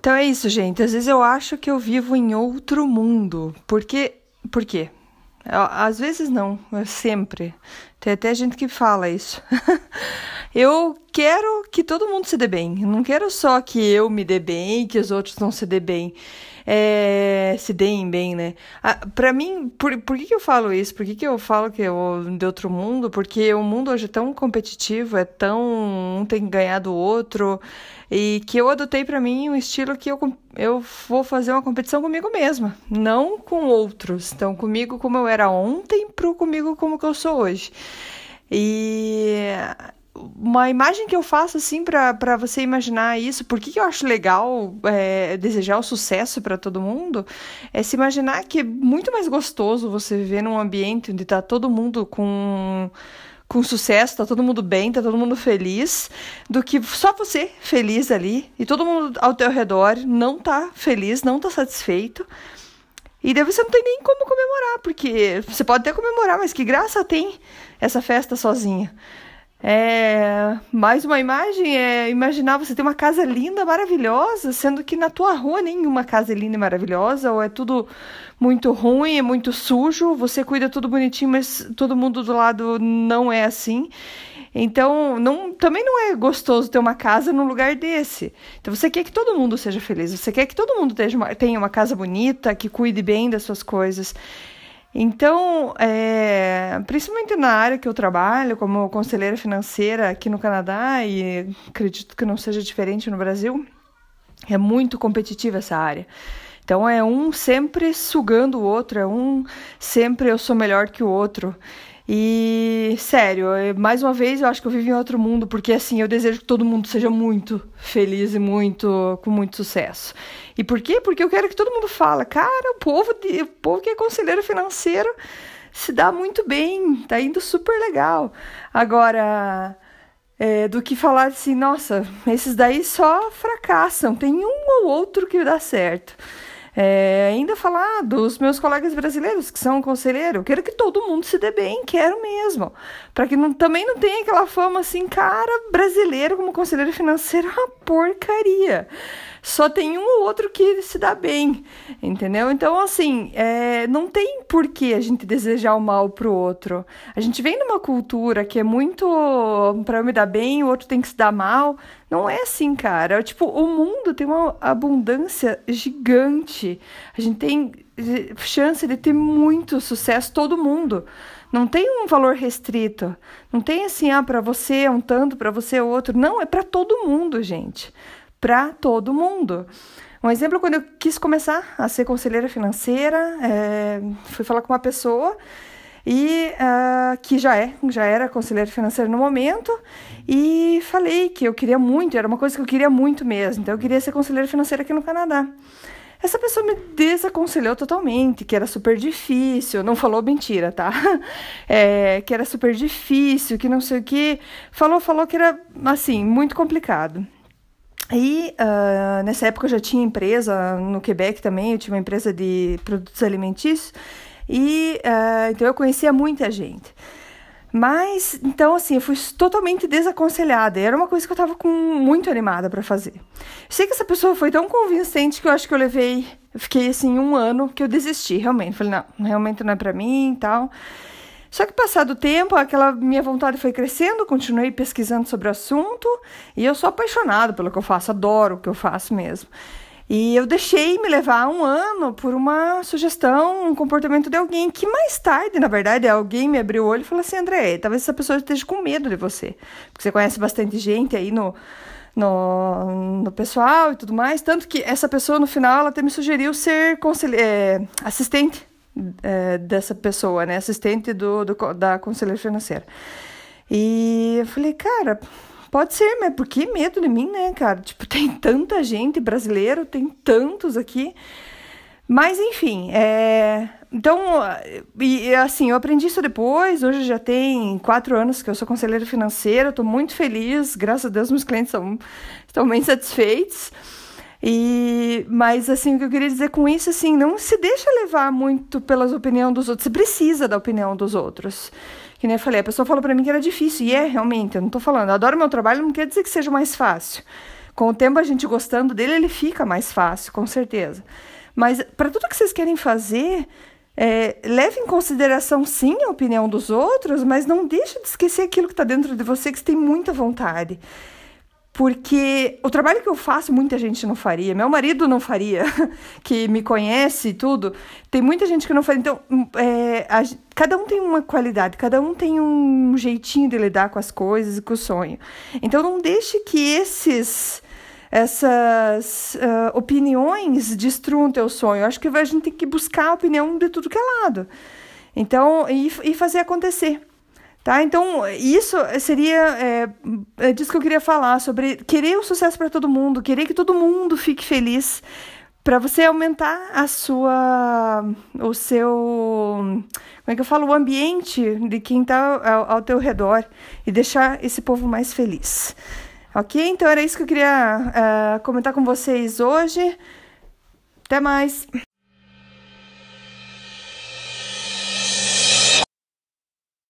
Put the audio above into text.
Então é isso, gente. Às vezes eu acho que eu vivo em outro mundo. Porque. Por quê? Às vezes não, sempre. Tem até gente que fala isso. eu quero que todo mundo se dê bem. Não quero só que eu me dê bem e que os outros não se dê bem. É, se deem bem, né? Ah, pra mim, por, por que, que eu falo isso? Por que, que eu falo que eu de outro mundo? Porque o mundo hoje é tão competitivo, é tão. Um tem que ganhar do outro. E que eu adotei para mim um estilo que eu, eu vou fazer uma competição comigo mesma, não com outros. Então, comigo como eu era ontem, pro comigo como que eu sou hoje. E uma imagem que eu faço assim para você imaginar isso, por que, eu acho legal é, desejar o sucesso para todo mundo, é se imaginar que é muito mais gostoso você viver num ambiente onde tá todo mundo com com sucesso, tá todo mundo bem, tá todo mundo feliz, do que só você feliz ali e todo mundo ao teu redor não tá feliz, não tá satisfeito. E daí você não tem nem como comemorar, porque você pode até comemorar, mas que graça tem essa festa sozinha. É, mais uma imagem é imaginar você ter uma casa linda, maravilhosa, sendo que na tua rua nenhuma casa é linda e maravilhosa, ou é tudo muito ruim, é muito sujo, você cuida tudo bonitinho, mas todo mundo do lado não é assim. Então, não, também não é gostoso ter uma casa num lugar desse. Então, você quer que todo mundo seja feliz, você quer que todo mundo tenha uma, tenha uma casa bonita, que cuide bem das suas coisas. Então, é, principalmente na área que eu trabalho, como conselheira financeira aqui no Canadá, e acredito que não seja diferente no Brasil, é muito competitiva essa área. Então, é um sempre sugando o outro, é um sempre eu sou melhor que o outro. E, sério, mais uma vez eu acho que eu vivo em outro mundo, porque assim, eu desejo que todo mundo seja muito feliz e muito com muito sucesso. E por quê? Porque eu quero que todo mundo fale, cara, o povo, o povo que é conselheiro financeiro se dá muito bem, tá indo super legal. Agora, é, do que falar assim, nossa, esses daí só fracassam, tem um ou outro que dá certo. É, ainda falar dos meus colegas brasileiros que são conselheiro, quero que todo mundo se dê bem, quero mesmo. Para que não, também não tenha aquela fama assim, cara, brasileiro como conselheiro financeiro é uma porcaria só tem um ou outro que se dá bem, entendeu? Então, assim, é, não tem por que a gente desejar o mal pro outro. A gente vem numa cultura que é muito para eu me dar bem, o outro tem que se dar mal. Não é assim, cara. Tipo, o mundo tem uma abundância gigante. A gente tem eh, chance de ter muito sucesso, todo mundo. Não tem um valor restrito. Não tem assim, ah, para você é um tanto, para você é outro. Não, é para todo mundo, gente para todo mundo. Um exemplo, quando eu quis começar a ser conselheira financeira, é, fui falar com uma pessoa e uh, que já é, já era conselheira financeira no momento, e falei que eu queria muito, era uma coisa que eu queria muito mesmo, então eu queria ser conselheira financeira aqui no Canadá. Essa pessoa me desaconselhou totalmente, que era super difícil, não falou mentira, tá? É, que era super difícil, que não sei o que. Falou, falou que era, assim, muito complicado. E uh, nessa época eu já tinha empresa no Quebec também, eu tinha uma empresa de produtos alimentícios, e uh, então eu conhecia muita gente. Mas, então, assim, eu fui totalmente desaconselhada. Era uma coisa que eu estava muito animada para fazer. Sei que essa pessoa foi tão convincente que eu acho que eu levei, eu fiquei assim um ano que eu desisti, realmente. Falei, não, realmente não é para mim e tal. Só que passado o tempo, aquela minha vontade foi crescendo, continuei pesquisando sobre o assunto e eu sou apaixonado pelo que eu faço, adoro o que eu faço mesmo. E eu deixei me levar um ano por uma sugestão, um comportamento de alguém que mais tarde, na verdade, alguém me abriu o olho e falou assim: André, talvez essa pessoa esteja com medo de você, porque você conhece bastante gente aí no, no, no pessoal e tudo mais. Tanto que essa pessoa, no final, ela até me sugeriu ser é, assistente é, dessa pessoa, né? Assistente do, do, da conselheira financeira. E eu falei, cara, pode ser, mas por que medo de mim, né, cara? Tipo, tem tanta gente brasileiro, tem tantos aqui. Mas, enfim, é... Então, e, assim, eu aprendi isso depois. Hoje já tem quatro anos que eu sou conselheira financeira. Estou muito feliz. Graças a Deus, meus clientes são, estão bem satisfeitos. E, mas assim, o que eu queria dizer com isso, assim, não se deixa levar muito pelas opiniões dos outros. Você precisa da opinião dos outros. Que nem eu falei, a pessoa falou para mim que era difícil, e é realmente, eu não tô falando, eu adoro meu trabalho, não quer dizer que seja mais fácil. Com o tempo a gente gostando dele, ele fica mais fácil, com certeza. Mas para tudo que vocês querem fazer, é, leve em consideração sim a opinião dos outros, mas não deixe de esquecer aquilo que está dentro de você que você tem muita vontade. Porque o trabalho que eu faço, muita gente não faria. Meu marido não faria, que me conhece e tudo. Tem muita gente que não faria. Então, é, a, cada um tem uma qualidade, cada um tem um jeitinho de lidar com as coisas e com o sonho. Então, não deixe que esses essas uh, opiniões destruam teu sonho. Eu acho que a gente tem que buscar a opinião de tudo que é lado. Então, e, e fazer acontecer. Tá? Então, isso seria é, é disso que eu queria falar, sobre querer o sucesso para todo mundo, querer que todo mundo fique feliz, para você aumentar a sua, o seu, como é que eu falo, o ambiente de quem está ao, ao teu redor e deixar esse povo mais feliz. Ok? Então era isso que eu queria uh, comentar com vocês hoje. Até mais!